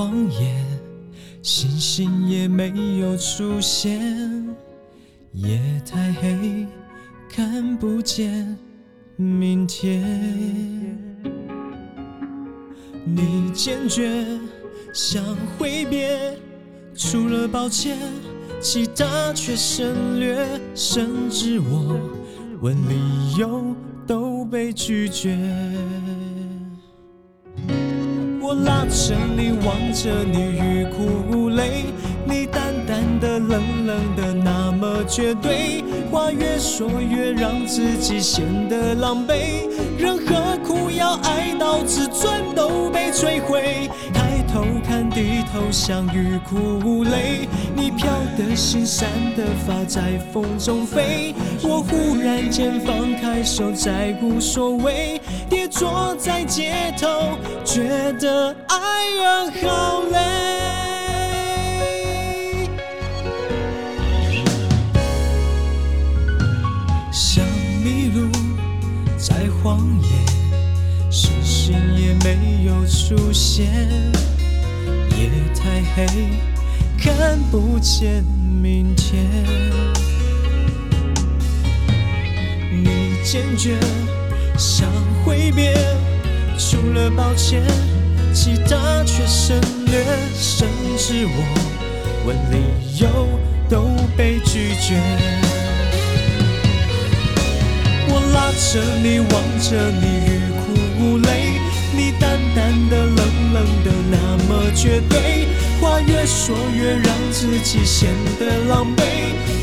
在荒野，星星也没有出现，夜太黑，看不见明天。你坚决想挥别，除了抱歉，其他却省略，甚至我问理由都被拒绝。我拉着你，望着你，欲哭无泪。你淡淡的、冷冷的，那么绝对。话越说越让自己显得狼狈。人何苦要爱到自尊都被摧毁？看，低头想，欲哭无泪。你飘的心，散的发在风中飞。我忽然间放开手，再无所谓。跌坐在街头，觉得爱人好累。像迷路在荒野，星星也没有出现，夜太黑，看不见明天。你坚决。想挥别，除了抱歉，其他却省略，甚至我问理由都被拒绝。我拉着你，望着你，欲哭无泪，淡淡的、冷冷的，那么绝对，话越说越让自己显得狼狈。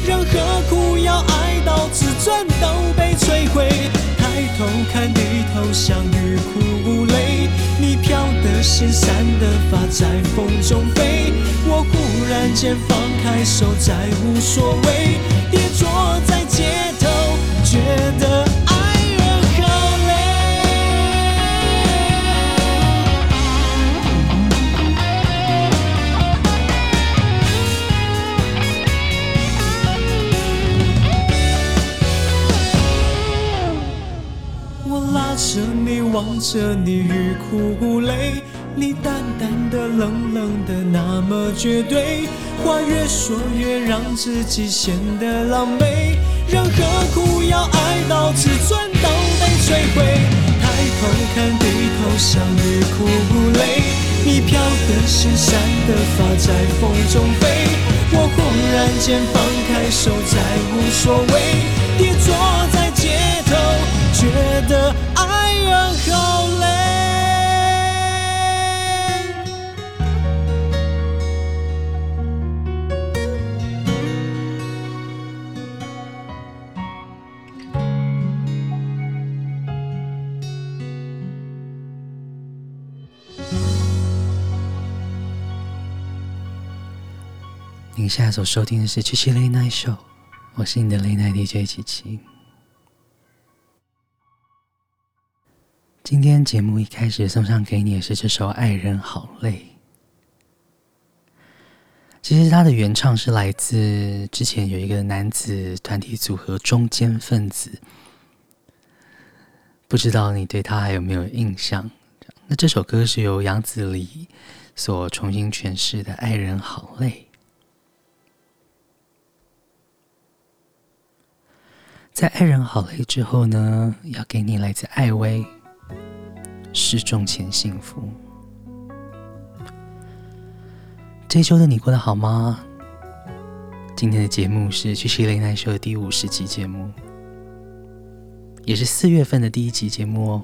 人何苦要爱到自尊都被摧毁？抬头看，低头想，欲哭无泪。你飘的心，散的发在风中飞。我忽然间放开手，再无所谓。跌坐在街头，觉得。望着你，欲哭无泪。你淡淡的、冷冷的，那么绝对。话越说越让自己显得狼狈。人何苦要爱到自尊都被摧毁？抬头看，低头想，欲哭无泪。你飘的心，散的发在风中飞。我忽然间放开手，再无所谓。跌坐在街头，觉得好累。你现在所收听的是七七雷一首，我是你的雷奈 DJ 七七。今天节目一开始送上给你的是这首《爱人好累》。其实它的原唱是来自之前有一个男子团体组合中坚分子，不知道你对他还有没有印象？那这首歌是由杨子黎所重新诠释的《爱人好累》。在《爱人好累》之后呢，要给你来自艾薇。失重前幸福。这一周的你过得好吗？今天的节目是七七 Late Night Show 的第五十集节目，也是四月份的第一集节目哦。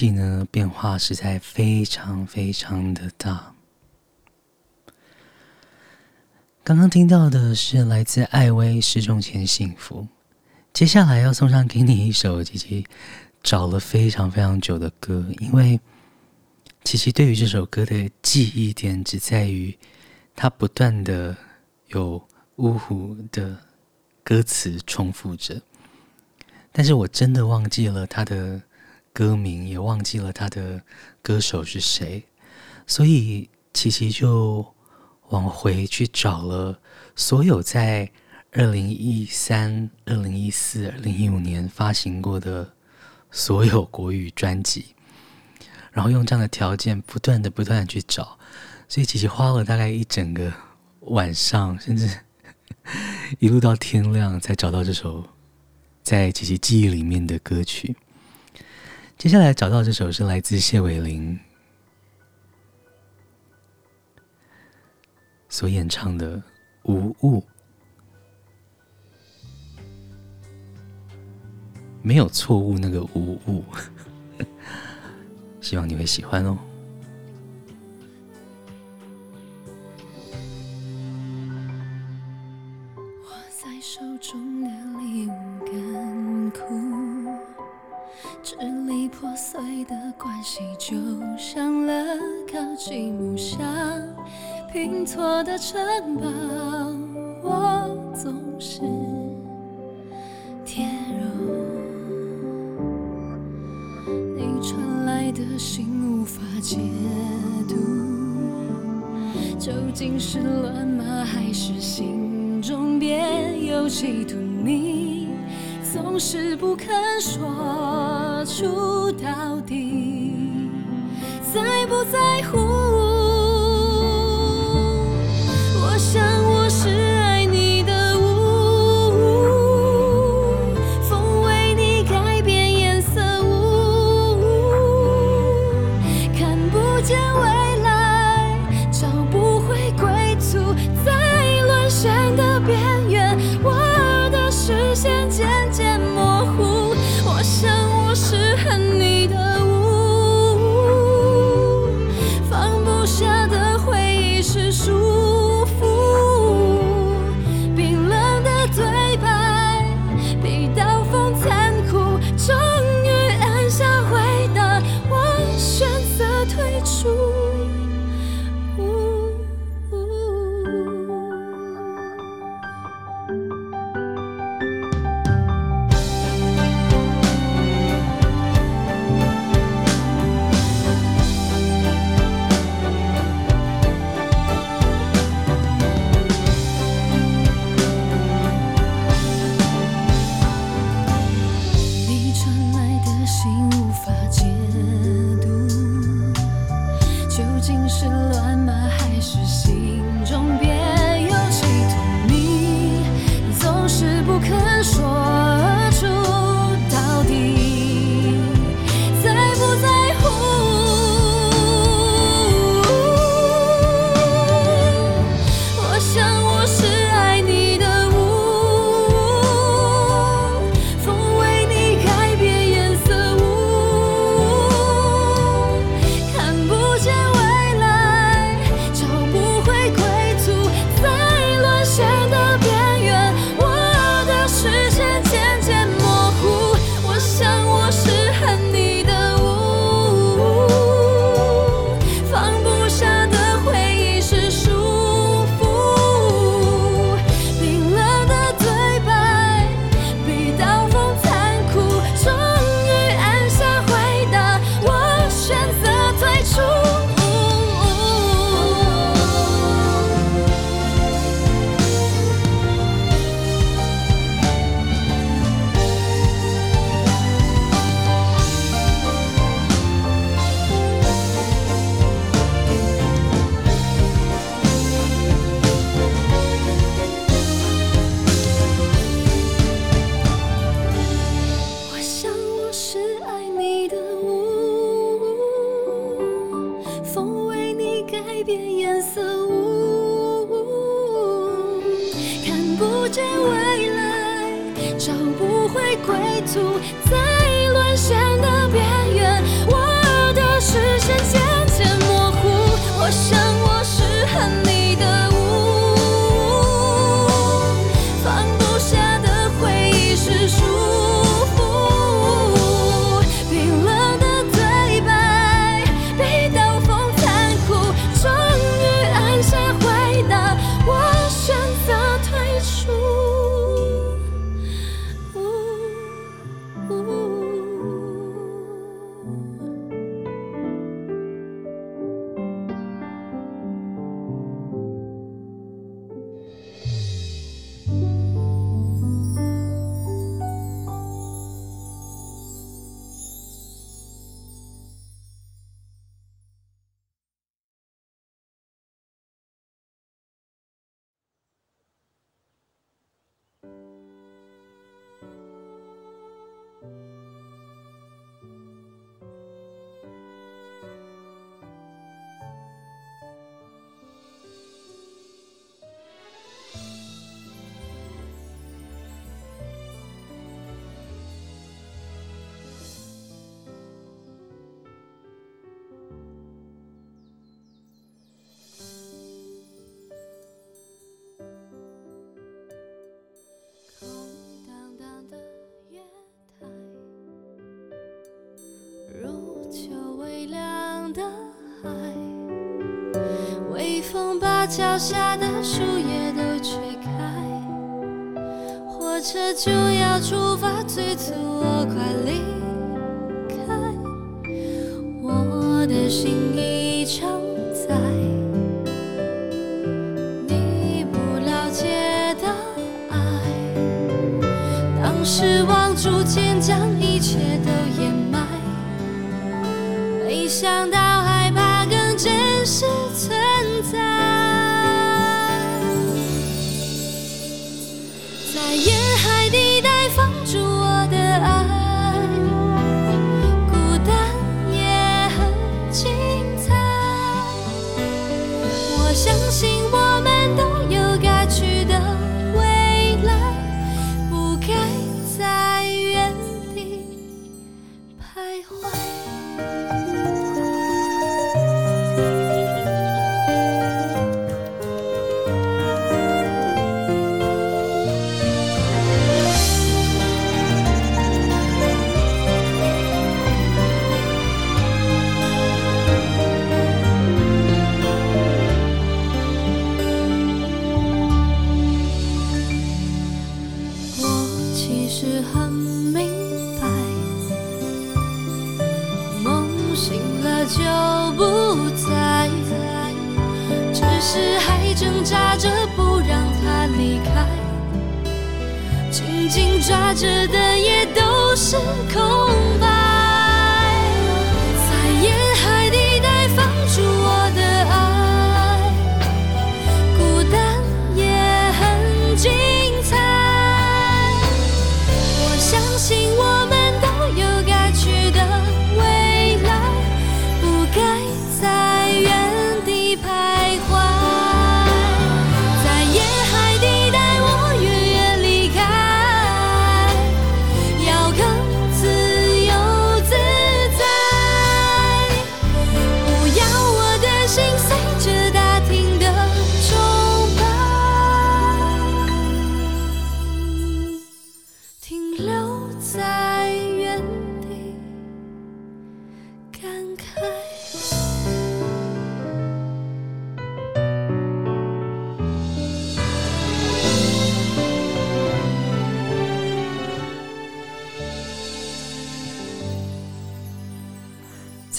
气呢，变化实在非常非常的大。刚刚听到的是来自艾薇失踪前幸福，接下来要送上给你一首琪琪找了非常非常久的歌，因为。琪琪对于这首歌的记忆点只在于，它不断的有呜呼的歌词重复着，但是我真的忘记了他的歌名，也忘记了他的歌手是谁，所以琪琪就往回去找了所有在二零一三、二零一四、二零一五年发行过的所有国语专辑。然后用这样的条件，不断的、不断的去找，所以琪琪花了大概一整个晚上，甚至一路到天亮，才找到这首在琪琪记忆里面的歌曲。接下来找到这首是来自谢伟麟所演唱的《无误》，没有错误，那个无误。希望你会喜欢哦。握在手中的礼物干枯，支离破碎的关系就像乐高积木箱，拼错的城堡，我总是跌入。你传来。的心无法解读，究竟是乱吗？还是心中别有企图？你总是不肯说出到底，在不在乎？脚下的树叶都吹开，火车就要出发，催促我快离开。我的心一场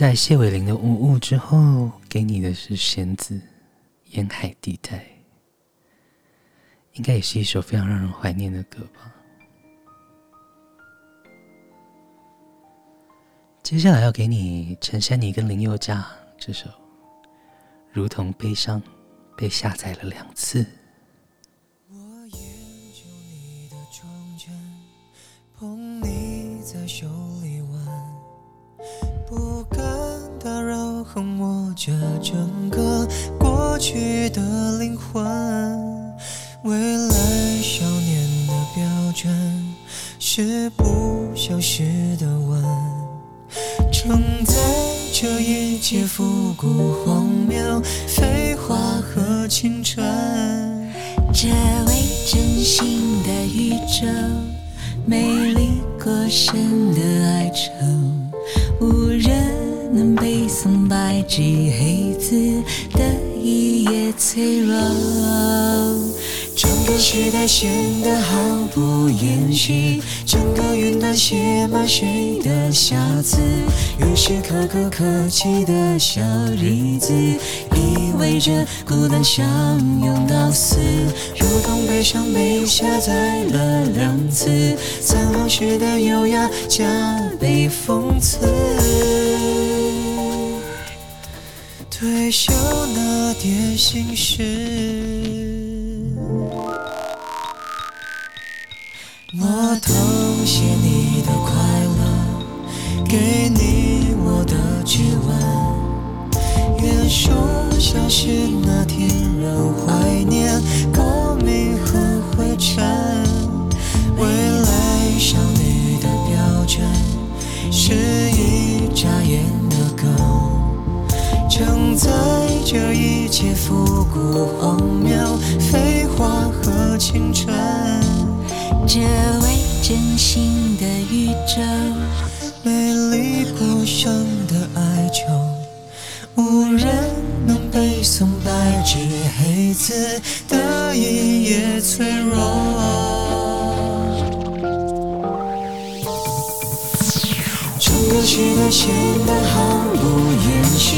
在谢伟麟的《无物》之后，给你的是弦子《沿海地带》，应该也是一首非常让人怀念的歌吧。接下来要给你陈珊妮跟林宥嘉这首《如同悲伤被下载了两次》。扰和我这整个过去的灵魂，未来少年的标准。是不消失的吻，承载着一切复古荒谬、废话和青春。这未真心的宇宙，美丽过深的哀愁，无人能背诵白纸黑字的一页脆弱。整个时代显得毫不掩饰，整个云端写满谁的瑕疵？于是可歌可泣的小日子，意味着孤单相拥到死，如同悲伤被下载了两次，残留时的优雅加倍讽刺。退休那点心事。偷写你的快乐，给你我的指纹。愿说消失那天仍怀念光明和灰尘。未来少女的标准是一眨眼的梗，承载着一切复古荒谬、废话和青春。这位真心的宇宙，美丽不胜的哀愁，无人能背诵白纸黑字的一页脆弱。整个时代显得毫不掩饰，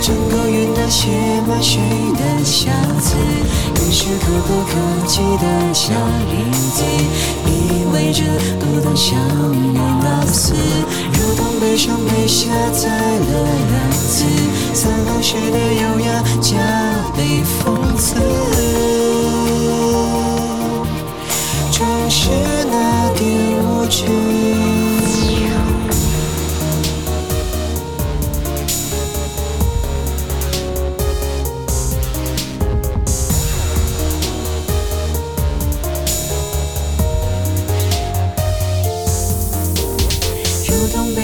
整个云端写满谁的瑕疵？于是可歌可泣的小日子。意味着孤单相拥到死，如同悲伤被下载了两次，散落时的优雅加倍讽刺。正是那点无知。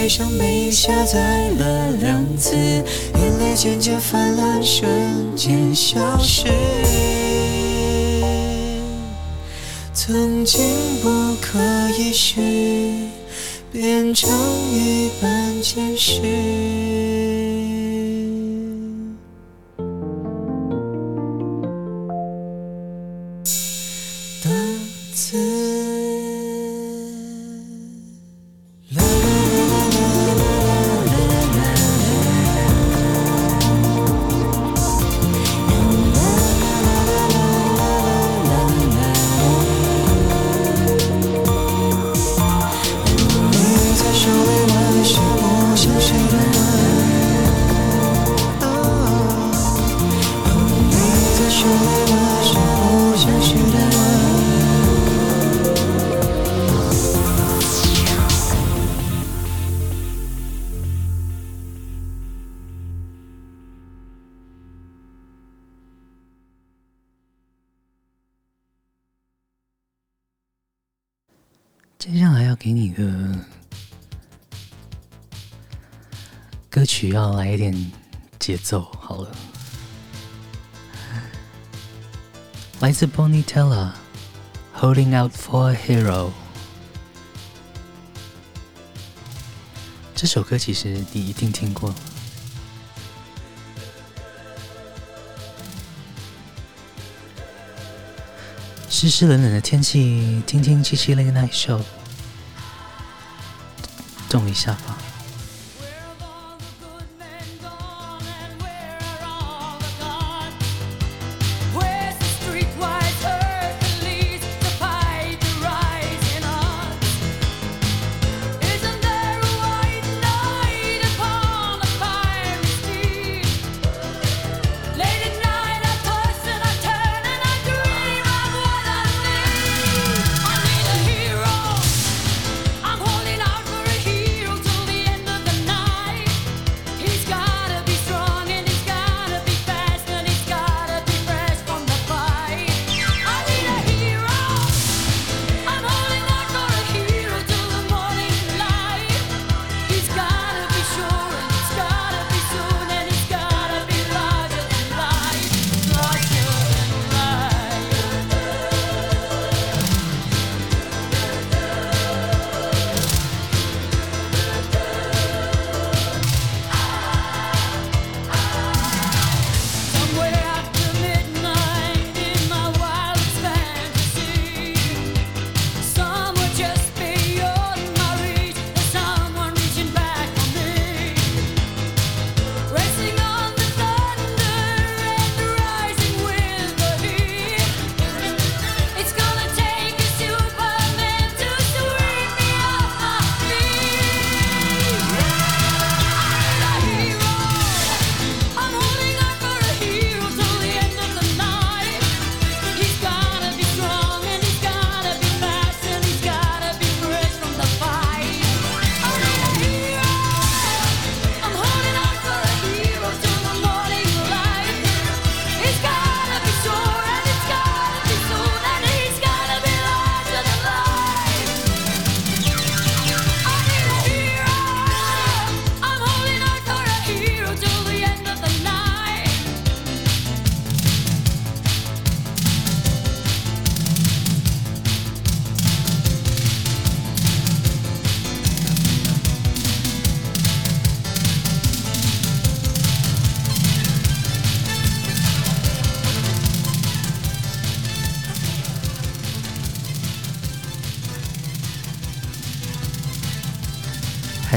悲伤被下载了两次，眼泪渐渐泛滥，瞬间消失。曾经不可一世，变成一般见识。要来一点节奏，好了，来自 Bonnie Tyler，《Holding Out for a Hero》。这首歌其实你一定听过。湿湿冷冷的天气，听听七七 Late Night Show，动一下吧。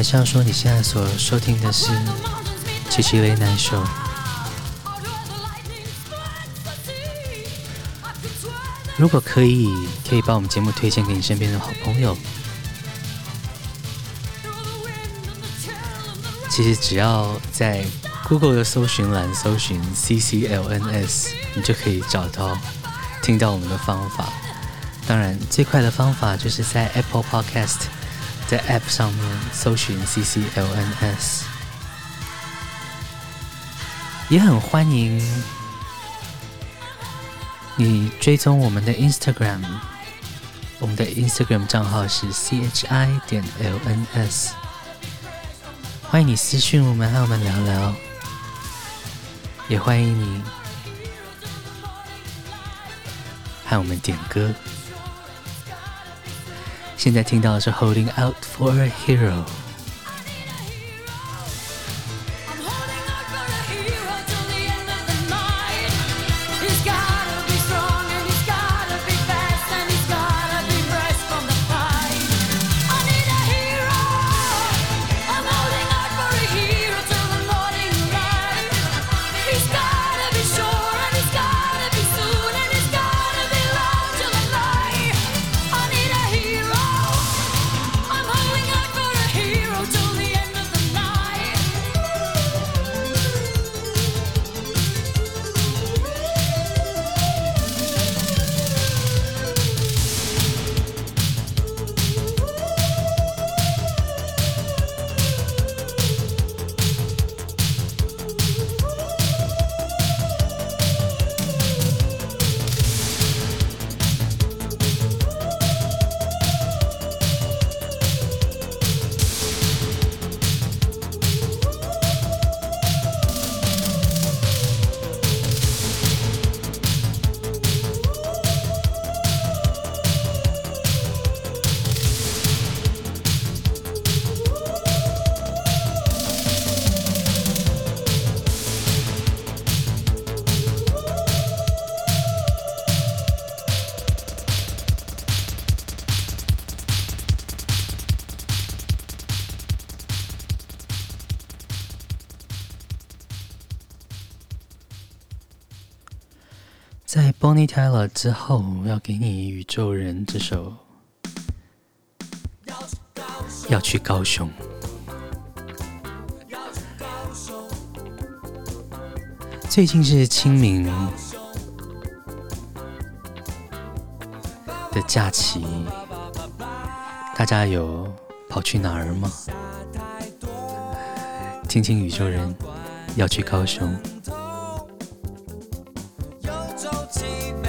还是要说你现在所收听的是七七雷男秀。如果可以，可以把我们节目推荐给你身边的好朋友。其实只要在 Google 的搜寻栏搜寻 CCLNS，你就可以找到听到我们的方法。当然，最快的方法就是在 Apple Podcast 在 App 上面搜寻 CCLNS，也很欢迎你追踪我们的 Instagram，我们的 Instagram 账号是 CHI 点 LNS。欢迎你私讯我们，和我们聊聊，也欢迎你和我们点歌。现在听到的是《Holding Out for a Hero》。 Bonnie Tyler 之后，要给你《宇宙人》这首。要去高雄。最近是清明的假期，大家有跑去哪儿吗？听听《宇宙人》要去高雄。时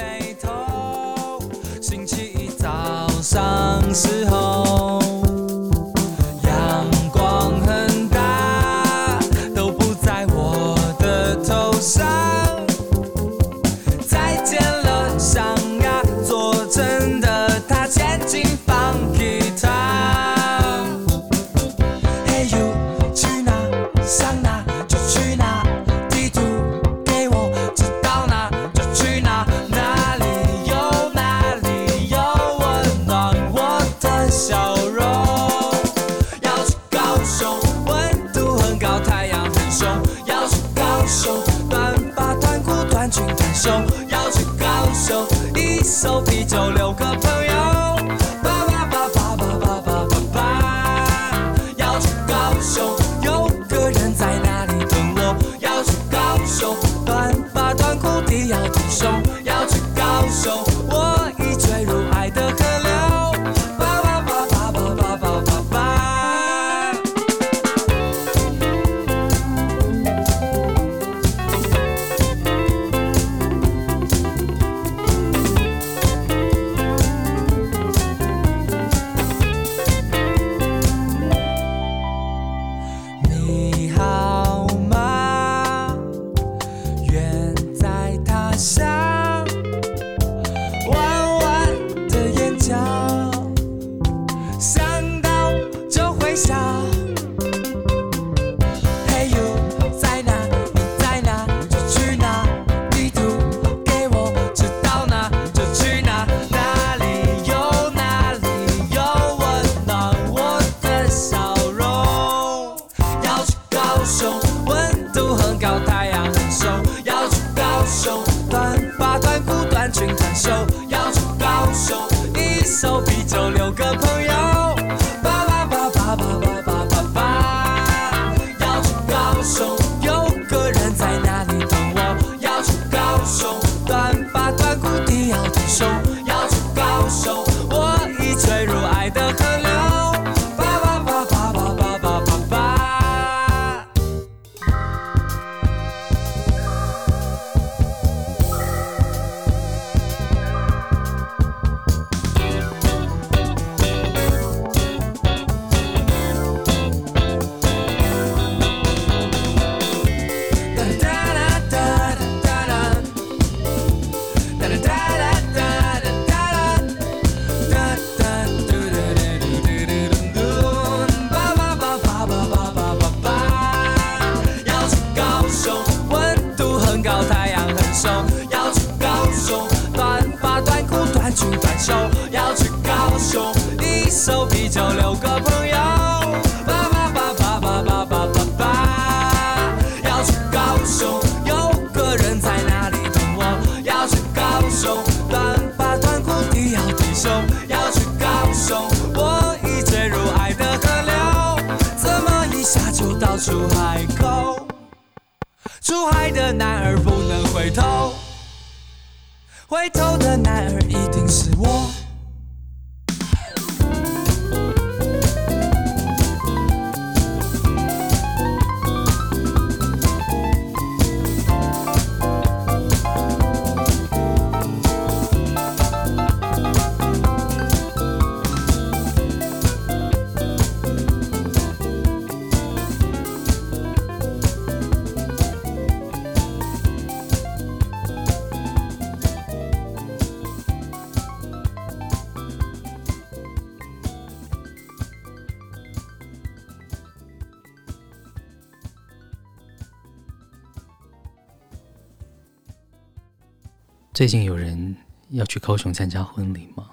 最近有人要去高雄参加婚礼吗？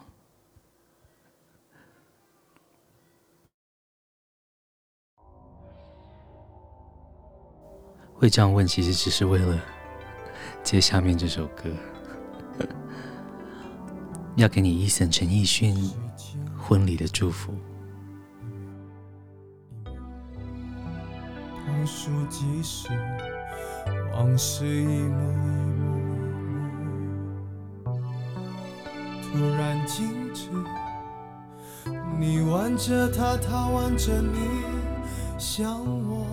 会这样问，其实只是为了接下面这首歌，要给你 Eason 陈奕迅婚礼的祝福。倒数计时，往事一幕突然静止，你挽着他，他挽着你，向我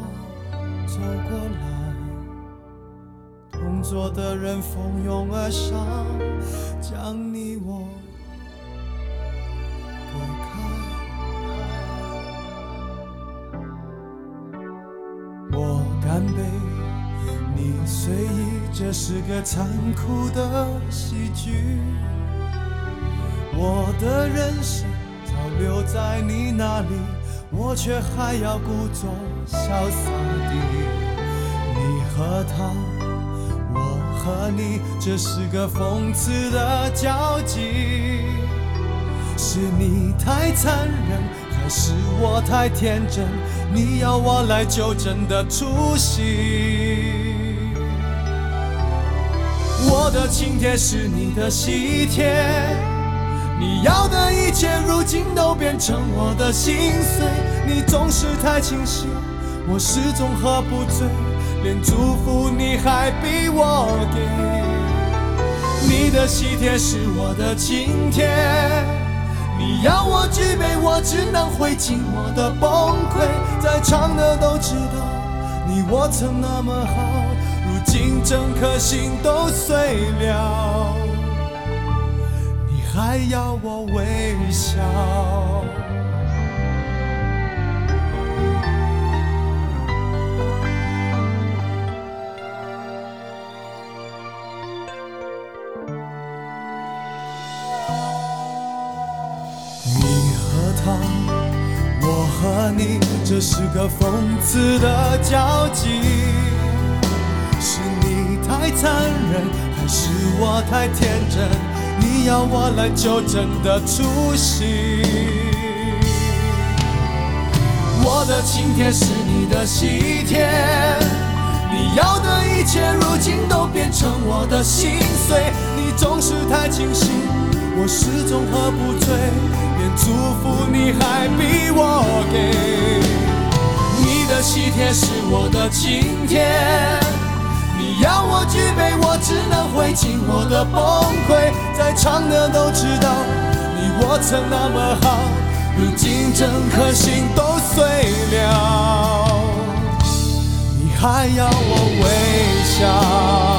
走过来。同桌的人蜂拥而上，将你我隔开。我干杯，你随意，这是个残酷的喜剧。我的人生早留在你那里，我却还要故作潇洒地。你和他，我和你，这是个讽刺的交集。是你太残忍，还是我太天真？你要我来纠正的出席。我的请帖是你的喜帖。你要的一切，如今都变成我的心碎。你总是太清醒，我始终喝不醉，连祝福你还逼我给。你的喜帖是我的请帖，你要我举杯，我只能会尽我的崩溃。在场的都知道，你我曾那么好，如今整颗心都碎了。还要我微笑？你和他，我和你，这是个讽刺的交集。是你太残忍，还是我太天真？你要我来纠正的出席，我的请帖是你的喜帖，你要的一切如今都变成我的心碎。你总是太清醒，我始终喝不醉，连祝福你还逼我给。你的喜帖是我的请帖，你要我举杯，我只能会尽我的崩溃。在场的都知道，你我曾那么好，如今整颗心都碎了，你还要我微笑。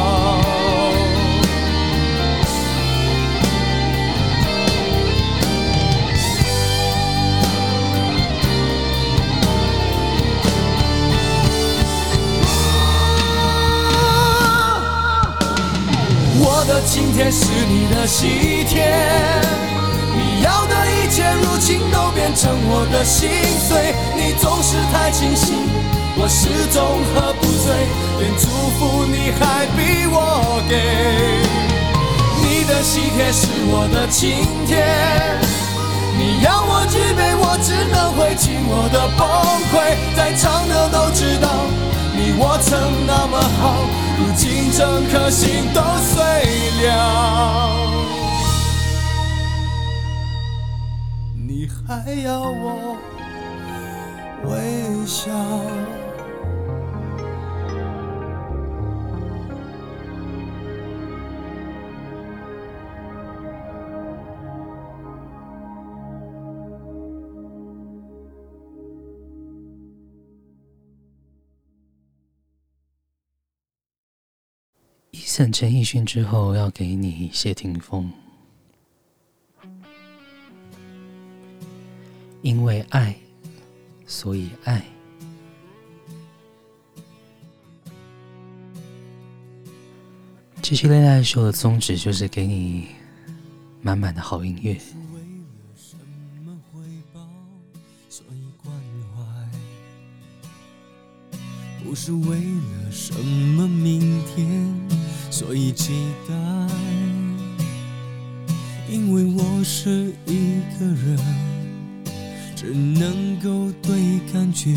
我的请帖是你的喜帖，你要的一切如今都变成我的心碎。你总是太清醒，我始终喝不醉，连祝福你还逼我给。你的喜帖是我的请帖，你要我举杯，我只能会尽我的崩溃。在场的都知道，你我曾那么好。如今整颗心都碎了，你还要我微笑。一胜陈奕迅之后要给你谢霆锋，因为爱，所以爱。这期恋爱秀的宗旨就是给你满满的好音乐。不是为了什么明天。所以期待，因为我是一个人，只能够对感觉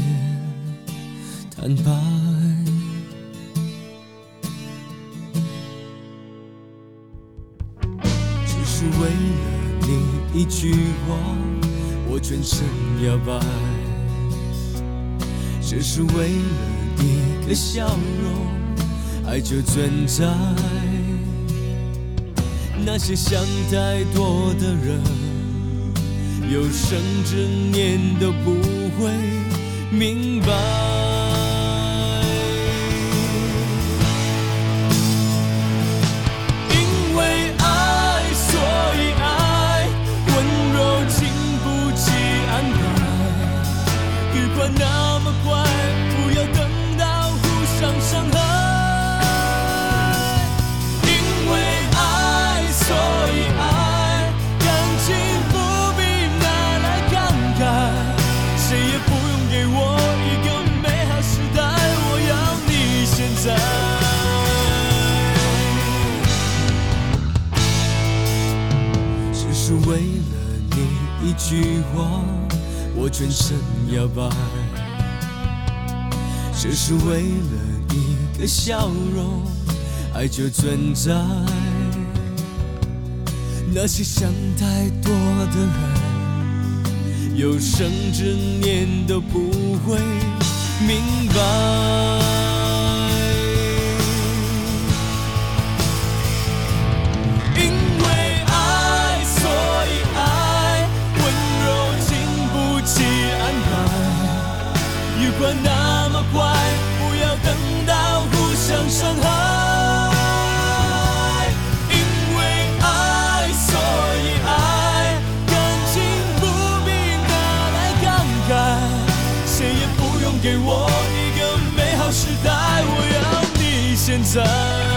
坦白。只是为了你一句话，我全身摇摆。只是为了一个笑容。爱就存在，那些想太多的人，有生之年都不会明白。句话，我全身摇摆，只是为了一个笑容，爱就存在。那些想太多的人，有生之年都不会明白。那么快，不要等到互相伤害。因为爱，所以爱，感情不必拿来慷慨。谁也不用给我一个美好时代，我要你现在。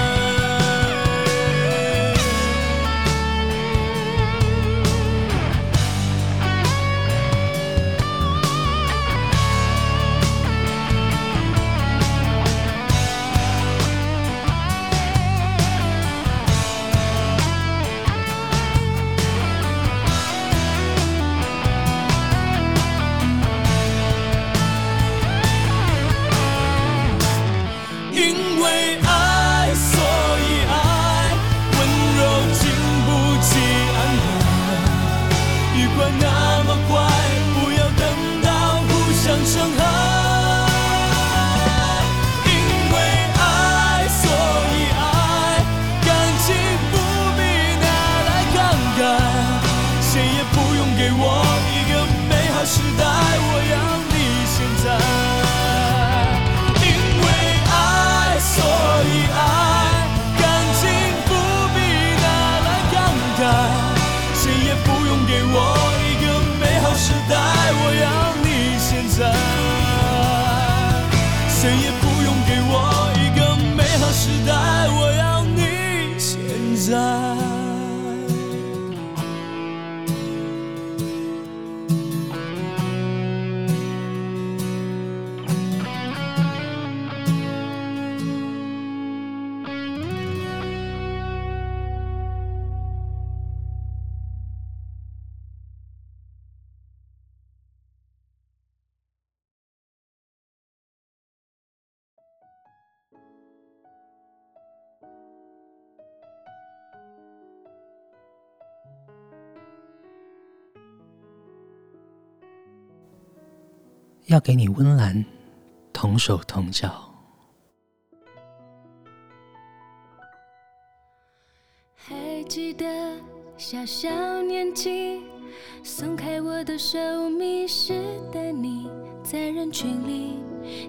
要给你温岚，同手同脚。还记得小小年纪，松开我的手，迷失的你，在人群里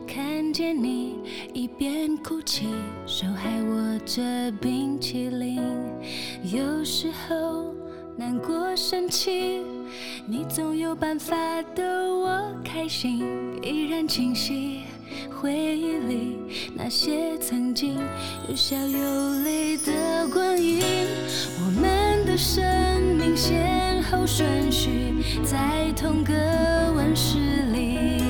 看见你，一边哭泣，手还握着冰淇淋，有时候难过生气。你总有办法逗我开心，依然清晰回忆里那些曾经有笑有泪的光阴。我们的生命先后顺序在同个温室里，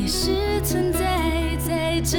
也是存在在这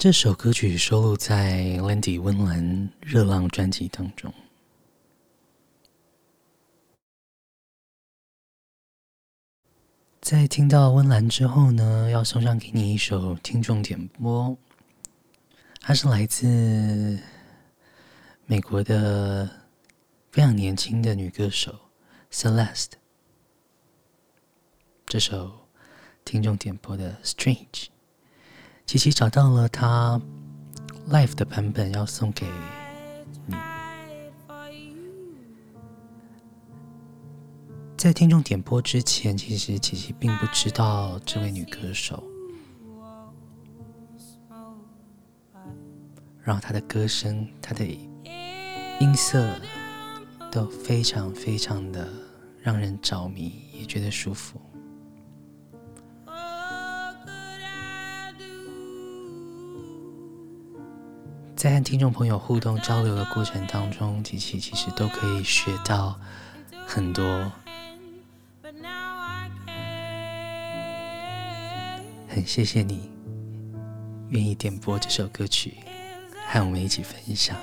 这首歌曲收录在 Landy 温岚《热浪》专辑当中。在听到温岚之后呢，要送上给你一首听众点播，它是来自美国的非常年轻的女歌手 Celeste。这首听众点播的《Strange》。琪琪找到了他 live 的版本，要送给你。在听众点播之前，其实琪琪并不知道这位女歌手，然后她的歌声、她的音色都非常非常的让人着迷，也觉得舒服。在和听众朋友互动交流的过程当中，琪琪其实都可以学到很多。很谢谢你愿意点播这首歌曲，和我们一起分享。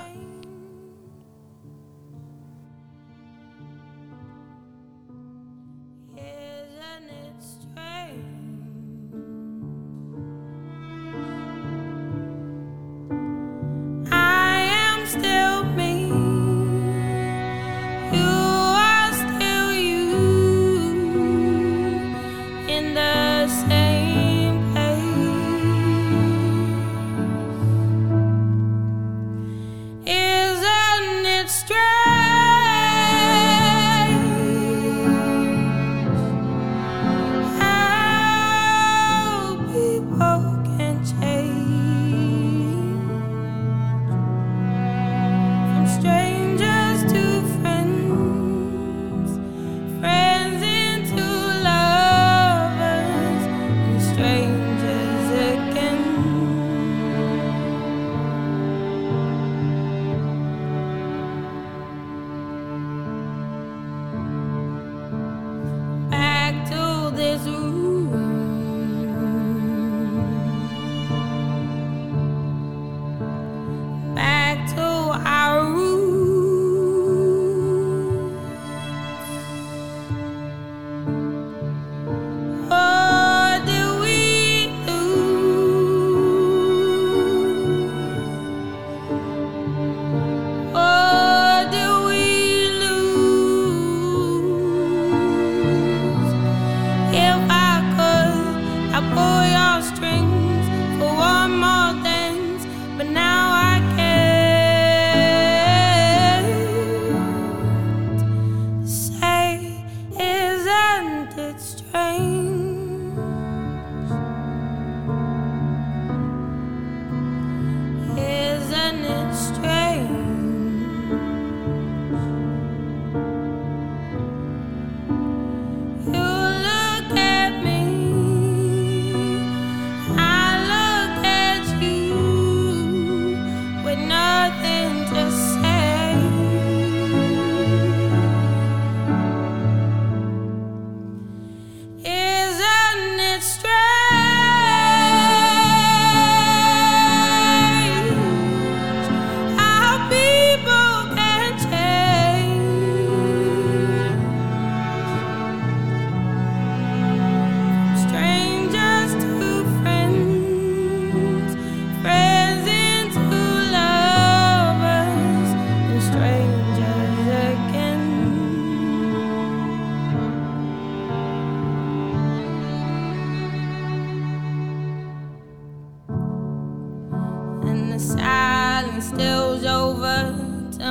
des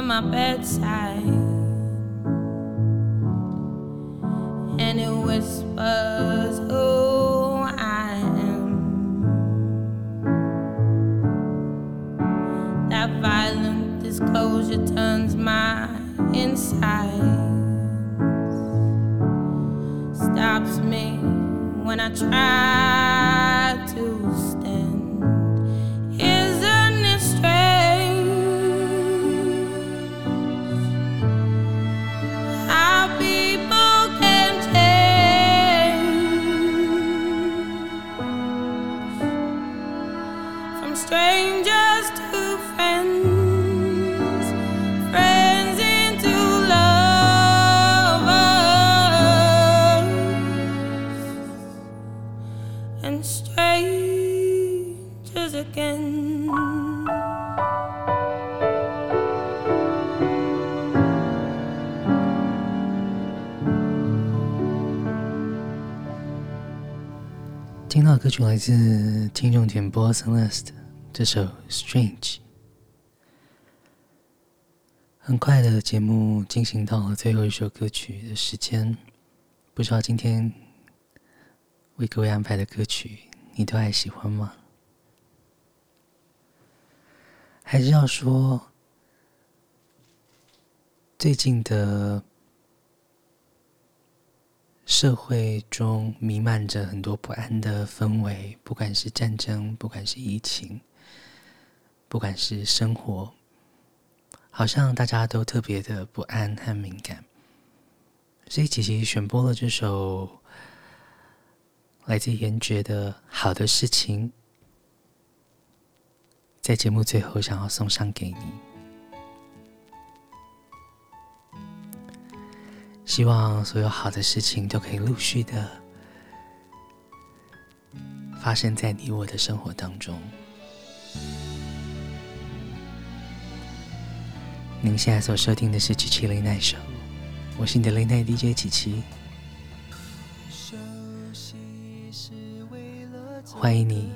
my bedside and it whispers, Oh, I am. That violent disclosure turns my insides, stops me when I try. 曲来自听众点播 Celeste 这首《Strange》。很快的节目进行到了最后一首歌曲的时间，不知道今天为各位安排的歌曲你都还喜欢吗？还是要说最近的？社会中弥漫着很多不安的氛围，不管是战争，不管是疫情，不管是生活，好像大家都特别的不安和敏感。所以，琪琪选播了这首来自严爵的《好的事情》，在节目最后想要送上给你。希望所有好的事情都可以陆续的发生在你我的生活当中。您现在所收听的是七七 Late Night Show，我是你的 Late Night DJ 七七。欢迎你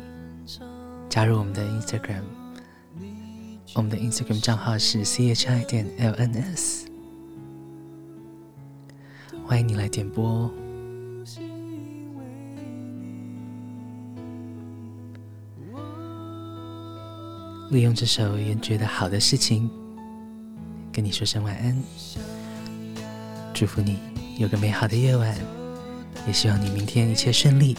加入我们的 Instagram，我们的 Instagram 账号是 chi 点 lns。欢迎你来点播，利用这首严爵的好的事情，跟你说声晚安，祝福你有个美好的夜晚，也希望你明天一切顺利。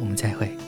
我们再会。